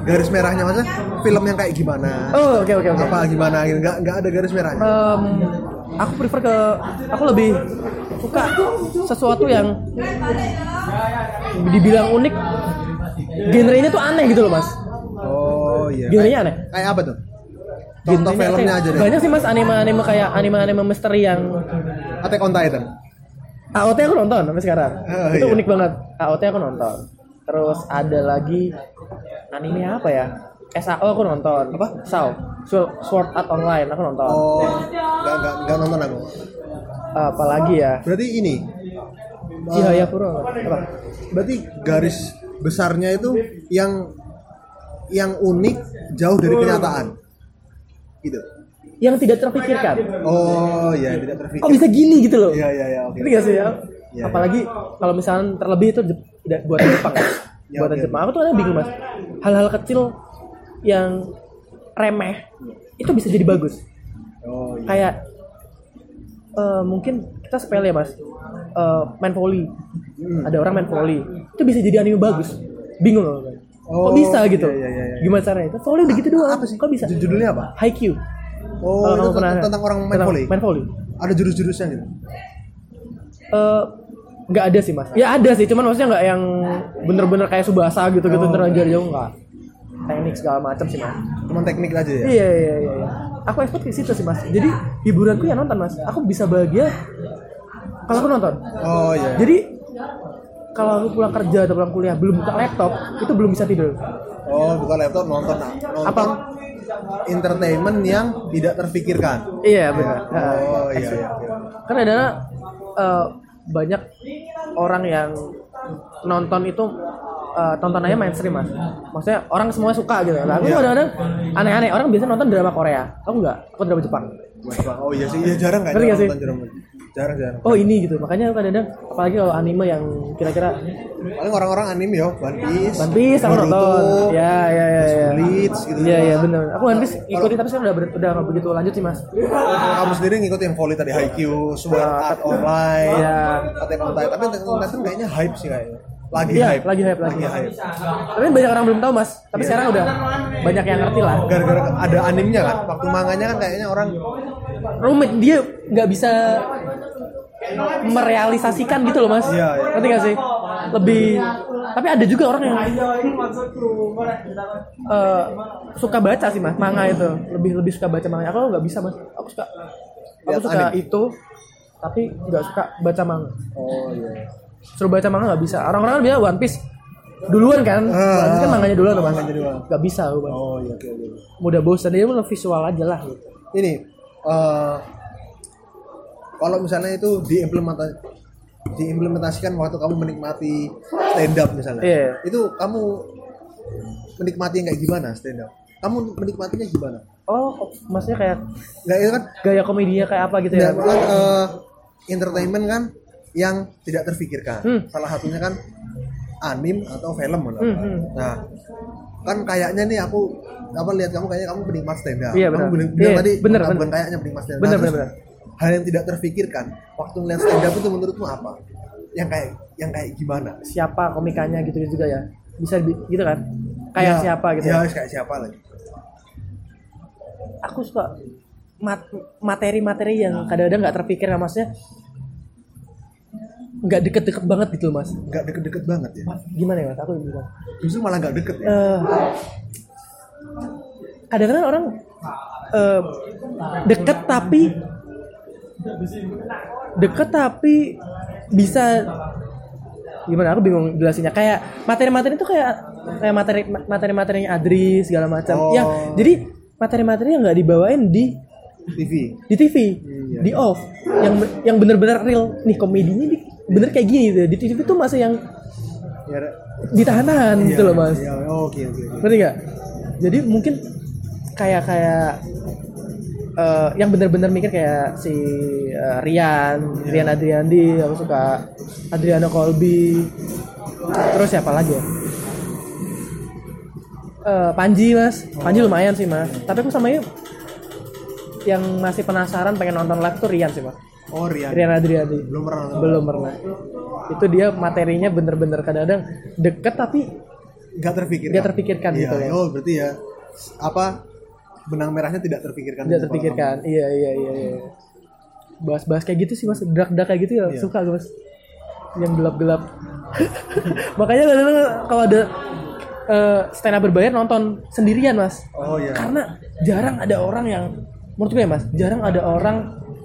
Garis merahnya maksudnya film yang kayak gimana? Oh oke oke oke. Apa gimana gitu. Nggak nggak ada garis merahnya? Em, aku prefer ke aku lebih suka sesuatu yang dibilang unik. Genrenya tuh aneh gitu loh mas. Oh iya. Genrenya aneh. kayak apa tuh? Contoh filmnya aja deh. banyak sih mas anime anime kayak anime anime misteri yang Attack on Titan. AOT aku nonton sampai sekarang. Oh, itu iya. unik banget. AOT aku nonton. Terus ada lagi anime apa ya? SAO aku nonton. Apa? SAO Sword Sword Art Online aku nonton. Oh nggak nggak nggak nonton aku. Apalagi ya? Berarti ini Chihaya Kuro apa? Berarti garis besarnya itu yang yang unik jauh dari kenyataan. Gitu. Yang tidak terpikirkan. Oh ya tidak terpikir. Kok bisa gini gitu loh? Iya iya iya oke. Gak sih ya? Iya, Apalagi kalau misalnya terlebih itu buatan Jepang ya. Ya, buatan oke. Jepang. Aku tuh kadang bingung mas. Hal-hal kecil yang remeh itu bisa jadi bagus. oh iya Kayak eh, mungkin kita sepele ya mas. Eh, main volley. Hmm. Ada orang main volley. Itu bisa jadi anime bagus. Bingung loh. Oh, Kok bisa gitu? iya, iya, iya. Gimana caranya? Itu volley udah gitu doang. apa sih Kok bisa? Ju- judulnya apa Haikyuu. oh Kalau itu pernah tentang orang main tentang volley Main volley. ada jurus-jurusnya gitu Eh, nggak ada sih mas ya ada sih cuman maksudnya nggak yang bener-bener kayak subasa gitu gitu Oh. terlanjur jauh nggak teknik segala macam sih mas. Cuma teknik aja ya? Iya iya iya iya. aku expert ke situ sih mas. Jadi hiburanku ya nonton mas. Aku bisa bahagia kalau aku nonton. Oh iya. Jadi kalau aku pulang kerja atau pulang kuliah belum buka laptop itu belum bisa tidur. Oh bukan laptop nonton. Nonton Apa? entertainment yang tidak terpikirkan iya benar. Oh iya iya iya. kan ada eh, banyak orang yang nonton itu eh, tontonannya mainstream mas. Maksudnya orang semua suka gitu nah, aku Iya. kadang-kadang aneh-aneh. Orang biasa nonton drama Korea. Aku enggak aku drama Jepang. Oh iya sih. Iya jarang kan nggak sih? jarang jarang jarang. Oh ini gitu. Makanya kadang-kadang apalagi kalau anime yang kira-kira paling orang-orang anime yo. One Piece One Piece aku nonton. Ya ya ya ya. Bleach gitu iya iya benar aku One Piece ikutin tapi sekarang udah udah nggak begitu lanjut sih mas. Kamu sendiri ngikut yang volley tadi Haikyuu, Sword Art. Online, Iya. Attack on Titan. Tapi Attack on Titan kayaknya hype sih kayaknya. Lagi Iya, hype. lagi hype lagi. hype. Tapi banyak orang belum tahu mas. Tapi sekarang udah banyak yang ngerti lah. Gara-gara ada animenya kan. Waktu manganya kan kayaknya orang rumit dia nggak bisa merealisasikan gitu loh mas Iya, iya. ngerti gak sih lebih tapi ada juga orang yang eh, suka baca sih mas manga itu lebih lebih suka baca manga aku nggak bisa mas aku suka aku suka itu tapi nggak suka baca manga Oh iya. Suruh baca manga nggak bisa orang-orang kan bilang One Piece duluan kan Ah, One Piece kan manganya duluan tuh mas Manganya duluan. nggak bisa aku Bang. Oh iya oke oke. mudah bosan dia mau visual aja lah gitu. Ini eh kalau misalnya itu diimplementasi diimplementasikan waktu kamu menikmati stand up misalnya. Iya. Itu kamu menikmati yang kayak gimana stand up? Kamu menikmatinya gimana? oh maksudnya kayak Nggak itu kan gaya komedinya kayak apa gitu Ya, kan, eh, entertainment kan yang tidak terfikirkan. Hmm. Salah satunya kan anim atau film. Hmm, hmm. Nah, kan kayaknya nih aku apa lihat kamu kayaknya kamu penikmat stand up. Iya, Kamu benar. bilang, Iya, tadi benar, bukan, benar. bukan kayaknya penikmat stand up. Benar, Nah, terus benar, Hal yang tidak terfikirkan waktu ngeliat stand up itu menurutmu apa? Yang kayak yang kayak gimana? siapa komikanya gitu juga ya bisa gitu kan kayak Ya, siapa gitu Ya, ya. kayak siapa lagi? aku suka mat- materi-materi yang kadang-kadang nggak terpikir ya maksudnya nggak deket-deket banget gitu mas Nggak deket-deket banget ya. gimana ya mas aku bilang Justru malah nggak deket ya. Eh, kadang-kadang orang eh, deket tapi deket tapi bisa gimana aku bingung jelasinnya kayak materi-materi itu kayak kayak materi materi-materinya Adri segala macam Oh. yang jadi materi-materi yang nggak dibawain di TV. di TV Iya. di off yang yang bener-bener real nih komedinya di, bener kayak gini gitu. di TV tuh masih yang Ya, ditahan-tahan gitu loh mas. Iya, oke oke oke. ngerti nggak? Jadi mungkin kayak kayak eh, yang benar-benar mikir kayak si eh, Rian Rian Adriandi aku suka Adriano Colby. Terus siapa lagi ya? Eh, Panji mas. Panji lumayan sih mas. Tapi aku sama yang masih penasaran pengen nonton live tuh Rian sih mas oh Rian. Rian Adriandi belum pernah. Belum pernah. Itu dia materinya bener-bener kadang-kadang deket tapi nggak terpikirkan. Nggak terpikirkan Iya, gitu ya. oh berarti ya apa benang merahnya tidak terpikirkan tidak kepala terpikirkan. Iya iya iya iya. Bahas-bahas kayak gitu sih mas. Drak-drak kayak gitu ya Iya. suka gue mas. Yang gelap-gelap. Makanya kadang-kadang kalau ada eh, stand up berbayar nonton sendirian mas. Oh iya. Karena jarang ada orang yang menurut gue ya mas jarang ada orang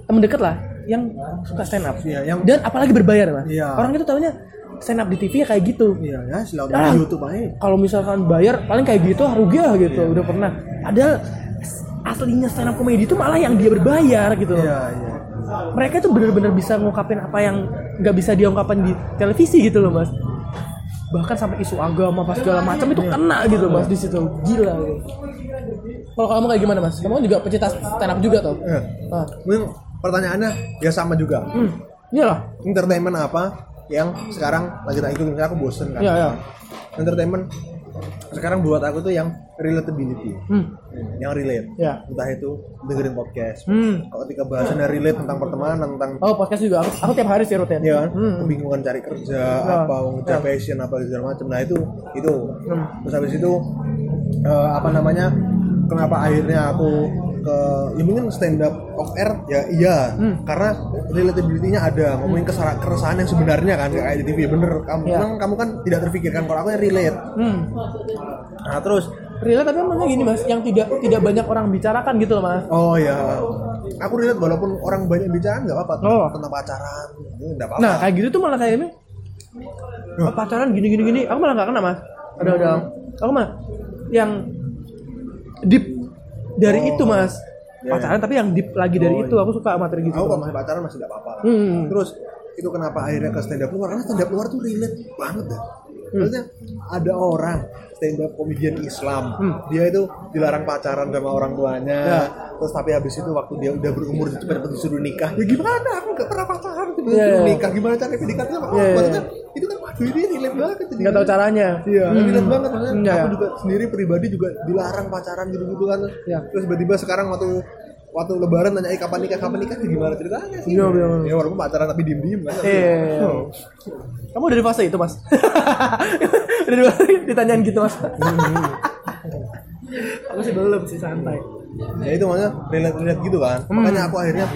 temen deket lah yang suka stand up. Iya, yang dan apalagi berbayar mas. Iya. orang itu tahunya stand up di TV ya kayak gitu. Iya ya selalu Ah. di YouTube aja. kalau misalkan bayar paling kayak gitu rugi lah gitu udah pernah. Padahal aslinya stand up comedy itu malah yang dia berbayar gitu. Iya iya. Mereka tuh bener-bener bisa ngungkapin apa yang nggak bisa diungkapin di televisi gitu loh mas. Bahkan sampai isu agama pas segala macam itu kena gitu mas di situ. Gila. Gitu. kalau kamu kayak gimana mas? Kamu juga pecinta stand up juga tuh Eh, ah. Pertanyaannya ya sama juga hmm. iyalah entertainment apa yang sekarang lagi tak ikutin Misalnya aku bosen kan Iya, iya. entertainment sekarang buat aku tuh yang relatability hmm. yang relate ya entah itu dengerin podcast hmm. kalau ketika bahasannya relate tentang pertemanan tentang oh podcast juga aku, aku tiap hari sih rutin ya kan Hmm. kebingungan cari kerja Ya. apa ngejar passion apa segala macam nah itu itu Hmm. terus habis itu eh, apa namanya kenapa akhirnya aku ke ya mungkin stand up off air ya iya Hmm. karena relatability-nya ada ngomongin kesara- keresahan yang sebenarnya kan kayak di TV bener kamu Ya. memang kamu kan tidak terpikirkan kalau aku yang relate hmm. nah terus Relate tapi emangnya gini mas, yang tidak tidak banyak orang bicarakan gitu loh mas. oh ya aku relate walaupun orang banyak bicara nggak apa-apa Oh. tentang pacaran nggak apa-apa Nah kayak gitu tuh malah kayak ini Loh. pacaran gini gini gini, aku malah nggak kena mas. Ada ada, aku mah yang deep dari Oh. itu mas. Ya, Pacaran tapi yang deep lagi dari Oh, itu, aku suka materi gitu. aku kalau masih pacaran masih nggak apa-apa lah. Hmm. Terus itu kenapa akhirnya ke stand up luar? Karena stand up luar tuh relate banget dah. Hmm. Maksudnya ada orang stand up komedian Islam, Hmm. dia itu dilarang pacaran sama orang tuanya. Ya. Terus tapi habis itu waktu dia udah berumur cepat-cepat disuruh nikah. Ya gimana? Aku nggak pernah pacaran, tiba Ya, disuruh ya. nikah. Gimana cara PDKT sama orang? Ya, ya. Maksudnya itu kan waduh ini relate banget. jadi. Nggak tahu caranya. Iya, Hmm. relate banget maksudnya. Iya. Aku juga sendiri pribadi juga dilarang pacaran gitu-gitu kan. Iya. Terus tiba-tiba sekarang waktu waktu lebaran nanya "Eh, kapan nikah kapan nikah ya gimana ceritanya sih Iya, iya. ya walaupun pacaran tapi diem diem kan Iya. Oh. Kamu dari fase itu mas? dari fase ditanyain gitu mas? aku sih belum sih santai. ya itu makanya relate relate gitu kan Hmm. makanya aku akhirnya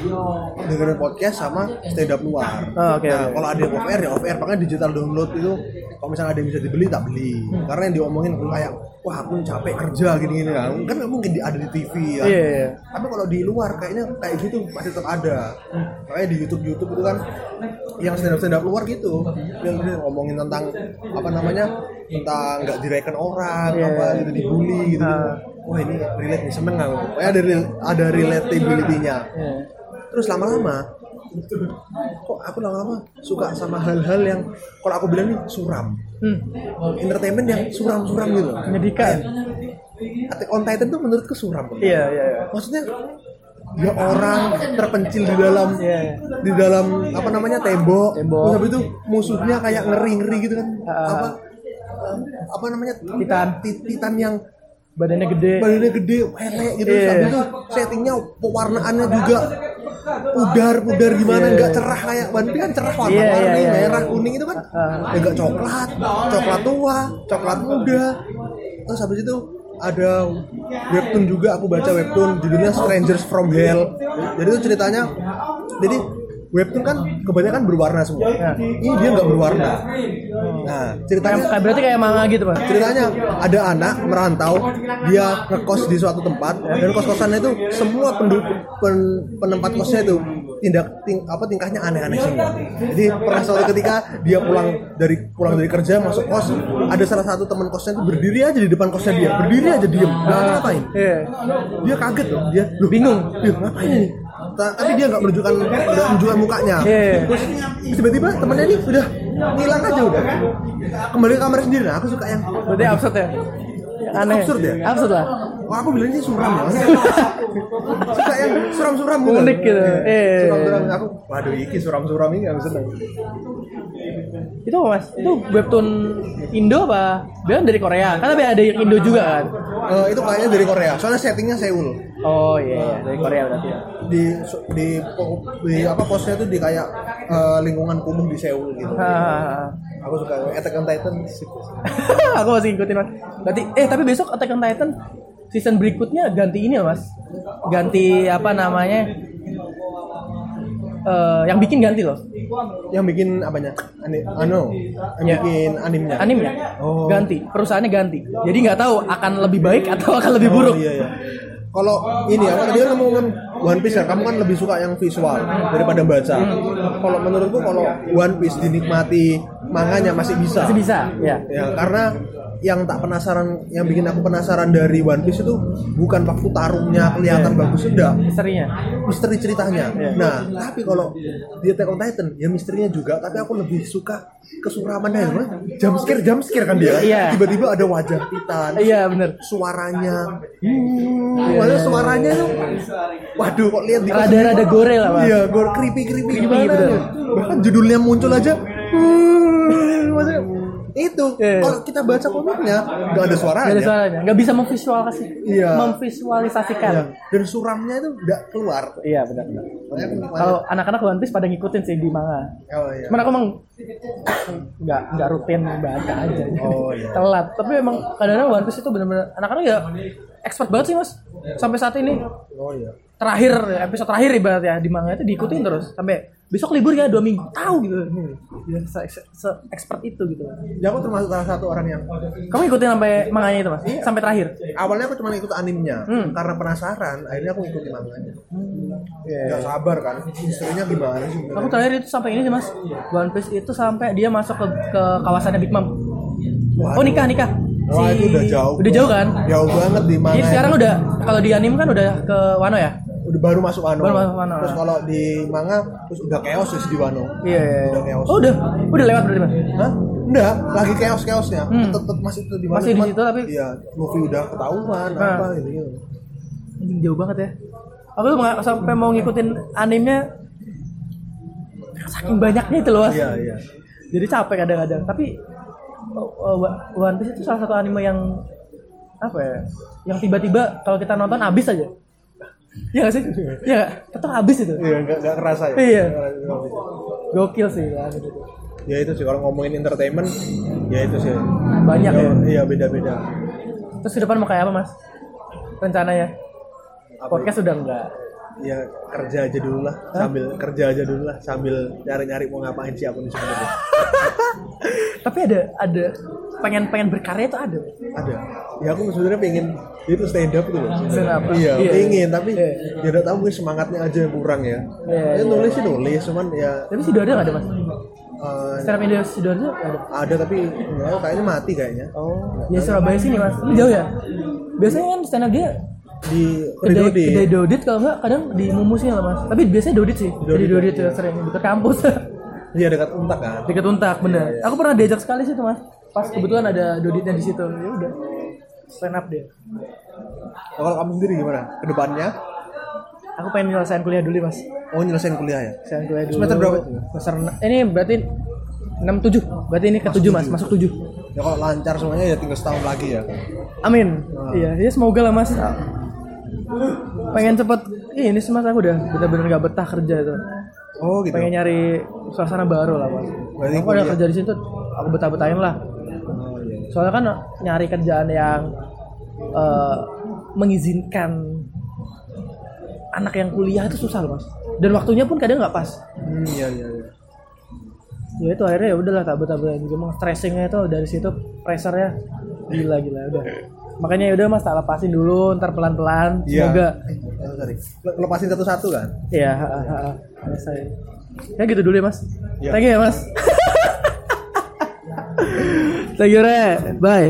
dengerin podcast sama stand up luar Oh, oke, nah oke. kalau ada yang off air ya off air makanya digital download itu kalau misalnya ada yang bisa dibeli tak beli Hmm. karena yang diomongin kayak wah aku capek kerja gini gini kan kan nggak mungkin di- ada di TV ya Iya. iya. tapi kalau di luar kayaknya kayak gitu masih tetap ada makanya di YouTube YouTube itu kan yang stand up stand up luar gitu yang ngomongin tentang apa namanya tentang nggak direken orang Iya. apa gitu dibully gitu Ah. wah ini relate nih seneng aku pokoknya ada ada relatability-nya Iya. terus lama-lama kok aku lama-lama suka sama hal-hal yang kalau aku bilang nih suram Hmm. entertainment yang suram-suram gitu Menyedihkan. Attack on Titan tuh menurutku suram Iya iya. iya. maksudnya ya orang terpencil di dalam Iya. di dalam apa namanya tembok, Tembok. terus habis itu musuhnya kayak ngeri ngeri gitu kan Ah. apa apa namanya Titan. Ti- titan yang Badannya gede. badannya gede elek gitu terus habis itu settingnya pewarnaannya juga pudar pudar gimana Iya. nggak cerah kayak Piece kan cerah warna iya, warni iya, merah iya. kuning itu kan Ah. ya nggak coklat coklat tua coklat muda terus habis itu ada webtoon juga aku baca webtoon judulnya Strangers from Hell jadi itu ceritanya jadi webtoon kan kebanyakan berwarna semua. Ya. ini dia nggak berwarna. Nah Kayak, ceritanya kayak berarti kayak manga gitu mas. ceritanya ada anak merantau dia ngekos di suatu tempat dan kos kosannya itu semua penduduk pen- penempat kosnya itu tindak ting, apa tingkahnya aneh-aneh semua. Jadi pernah suatu ketika dia pulang dari pulang dari kerja masuk kos ada salah satu teman kosnya itu berdiri aja di depan kosnya dia berdiri aja diem. Nggak ngapain? Iya. dia kaget loh dia lu bingung. dia ngapain tapi dia nggak menunjukkan nggak menunjukkan mukanya. Terus tiba-tiba temannya ini udah ngilang aja udah. Kembali ke kamar sendiri. Nah aku suka yang Berarti absurd ya. Aneh absurd ya? absurd lah Oh, aku bilang sih suram ya. Suka yang suram-suram gitu. Unik gitu. Eh. Suram-suram aku. Waduh, iki suram-suram ini gak seneng. itu apa mas itu webtoon Indo apa bilang dari Korea kan tapi ada yang Indo juga kan Eh, itu kayaknya dari Korea. Soalnya settingnya Seoul. oh iya, iya. dari Korea berarti ya Di di di apa posnya tuh di kayak eh, lingkungan kumuh di Seoul gitu. Hahaha. Aku suka Attack on Titan. aku masih ngikutin mas berarti eh tapi besok Attack on Titan season berikutnya ganti ini loh mas ganti apa namanya Eh, yang bikin ganti loh Yang bikin apanya? Ani, anu, yang Ya. bikin animnya. animnya Oh. ganti perusahaannya ganti jadi nggak tahu akan lebih baik atau akan lebih buruk Oh, iya iya. Kalau ini apa dia kamu kan One Piece ya, kamu kan lebih suka yang visual daripada baca. Kalau menurutku kalau One Piece dinikmati manganya masih bisa. masih bisa ya Ya, karena yang tak penasaran, yang bikin aku penasaran dari One Piece itu bukan waktu tarungnya kelihatan Iya. bagus sudah, misterinya misteri ceritanya. Iya. Nah, tapi kalau di Attack on Titan ya misterinya juga, tapi aku lebih suka kesuramannya ya, jump scare jump scare kan dia. Iya. Tiba-tiba ada wajah Titan, iya bener suaranya hmm, malah suaranya tuh waduh kok lihat di rada-rada gore lah iya gore creepy creepy Creepy, gimana betul. ya? bahkan judulnya muncul aja hmm, maksudnya, itu Iya. kalau kita baca komiknya nggak ada suaranya Gak ada suaranya, nggak bisa memvisualisasi, Iya. memvisualisasikan. Iya. dan suramnya itu nggak keluar Iya benar. benar. nikmatin. Kalau anak-anak One Piece pada ngikutin sih di manga. oh, iya. Cuman aku emang nggak nggak rutin baca aja. Oh, iya. Telat. Tapi emang kadang-kadang One Piece itu benar-benar anak-anak ya expert banget sih mas. Sampai saat ini oh iya terakhir episode terakhir ibarat ya di manga itu diikutin terus sampai besok libur ya dua minggu. Tahu gitu. Ya, se, se, se expert itu gitu. ya aku termasuk salah satu orang yang Kamu ikutin sampai manganya itu mas? Sampai terakhir? awalnya aku cuma ikut animenya Hmm. karena penasaran akhirnya aku ikutin manganya. Iya. nggak sabar kan? Historinya gimana sih? Aku terakhir itu sampai ini sih mas. One Piece itu sampai dia masuk ke, ke kawasannya Big Mom. Oh nikah nikah. Wah itu udah jauh. Udah jauh kan? Jauh banget di mana Jadi sekarang udah Kalau di anime kan udah ke Wano ya udah baru masuk Wano. Baru masuk Wano. Terus kalau di manga terus udah chaos ya di Wano. Iya iya Udah chaos. Oh udah Udah lewat berarti mas Hah? Enggak, lagi chaos chaosnya. Hmm. Tetep, tetep masih itu di Wano. Masih di situ, tapi- Iya, Luffy udah ketahuan Nah. apa gitu gitu. Anjing jauh banget ya Aku tuh sampai mau ngikutin animenya Saking banyaknya itu loh mas Iya iya. Jadi capek kadang-kadang Tapi oh, oh, One Piece itu salah satu anime yang Apa ya Yang tiba-tiba kalau kita nonton habis aja Iya gak sih? Iya gak? Tetap habis itu Iya, enggak enggak kerasa ya. Iya. Gokil sih lah gitu. Ya itu sih kalau ngomongin entertainment ya itu sih. Banyak ya. Iya, beda-beda. Terus ke depan mau kayak apa mas? Rencananya? Apa Podcast sudah enggak? Ya kerja aja dulu lah, sambil kerja aja dulu lah, sambil nyari-nyari mau ngapain sih aku nih sebenarnya. Tapi ada ada pengen pengen berkarya itu ada. ada ya aku sebenarnya pengen itu stand up tuh loh sebenarnya. Stand up. iya, Iya. pengen tapi Iya. ya udah tahu mungkin semangatnya aja yang kurang ya Iya, ya iya. nulis sih nulis cuman ya Tapi si Dodo nggak ada mas? eh, Stand up Indo si Dodo nggak ada. ada tapi enggak, kayaknya mati kayaknya Oh. Ya Surabaya sini mas. Ini jauh ya? Biasanya kan stand up dia di kedai, Dodi kedai Dodit kalau nggak kadang di Mumusin lah mas. Tapi biasanya Dodit sih. Jadi Dodit ya sering dekat kampus. iya dekat untak kan dekat Untak bener. Aku pernah diajak sekali sih tuh mas. Pas kebetulan ada Doditnya di situ. Ya udah. Stand up dia. Nah, kalau kamu sendiri gimana ke depannya Aku pengen nyelesain kuliah dulu mas. oh nyelesain kuliah ya Nyelesain kuliah dulu. Semester berapa? Semester enam- ini berarti 6 7. Berarti ini ke 7 mas, masuk 7. ya kalau lancar semuanya ya tinggal setahun lagi ya Amin. Iya, ya semoga lah mas. Pengen cepet ini sih mas aku udah bener-bener gak betah kerja tuh. oh gitu Pengen nyari suasana baru lah mas. Berarti Aku udah kerja di sini tuh aku betah-betahin lah. oh, iya. Soalnya kan nyari kerjaan yang eh, mengizinkan anak yang kuliah itu susah loh mas. Dan waktunya pun kadang nggak pas. hmm, iya iya iya Ya itu akhirnya ya udahlah tak betah-betahin juga. Stressingnya itu dari situ pressure-nya gila gila udah. Makanya ya udah mas tak lepasin dulu, ntar pelan-pelan. Iya. Semoga sorry. Le- lepasin satu-satu kan Iya, selesai. Ya gitu dulu ya mas. Iya. Thank you ya mas. Thank you Re. Bye.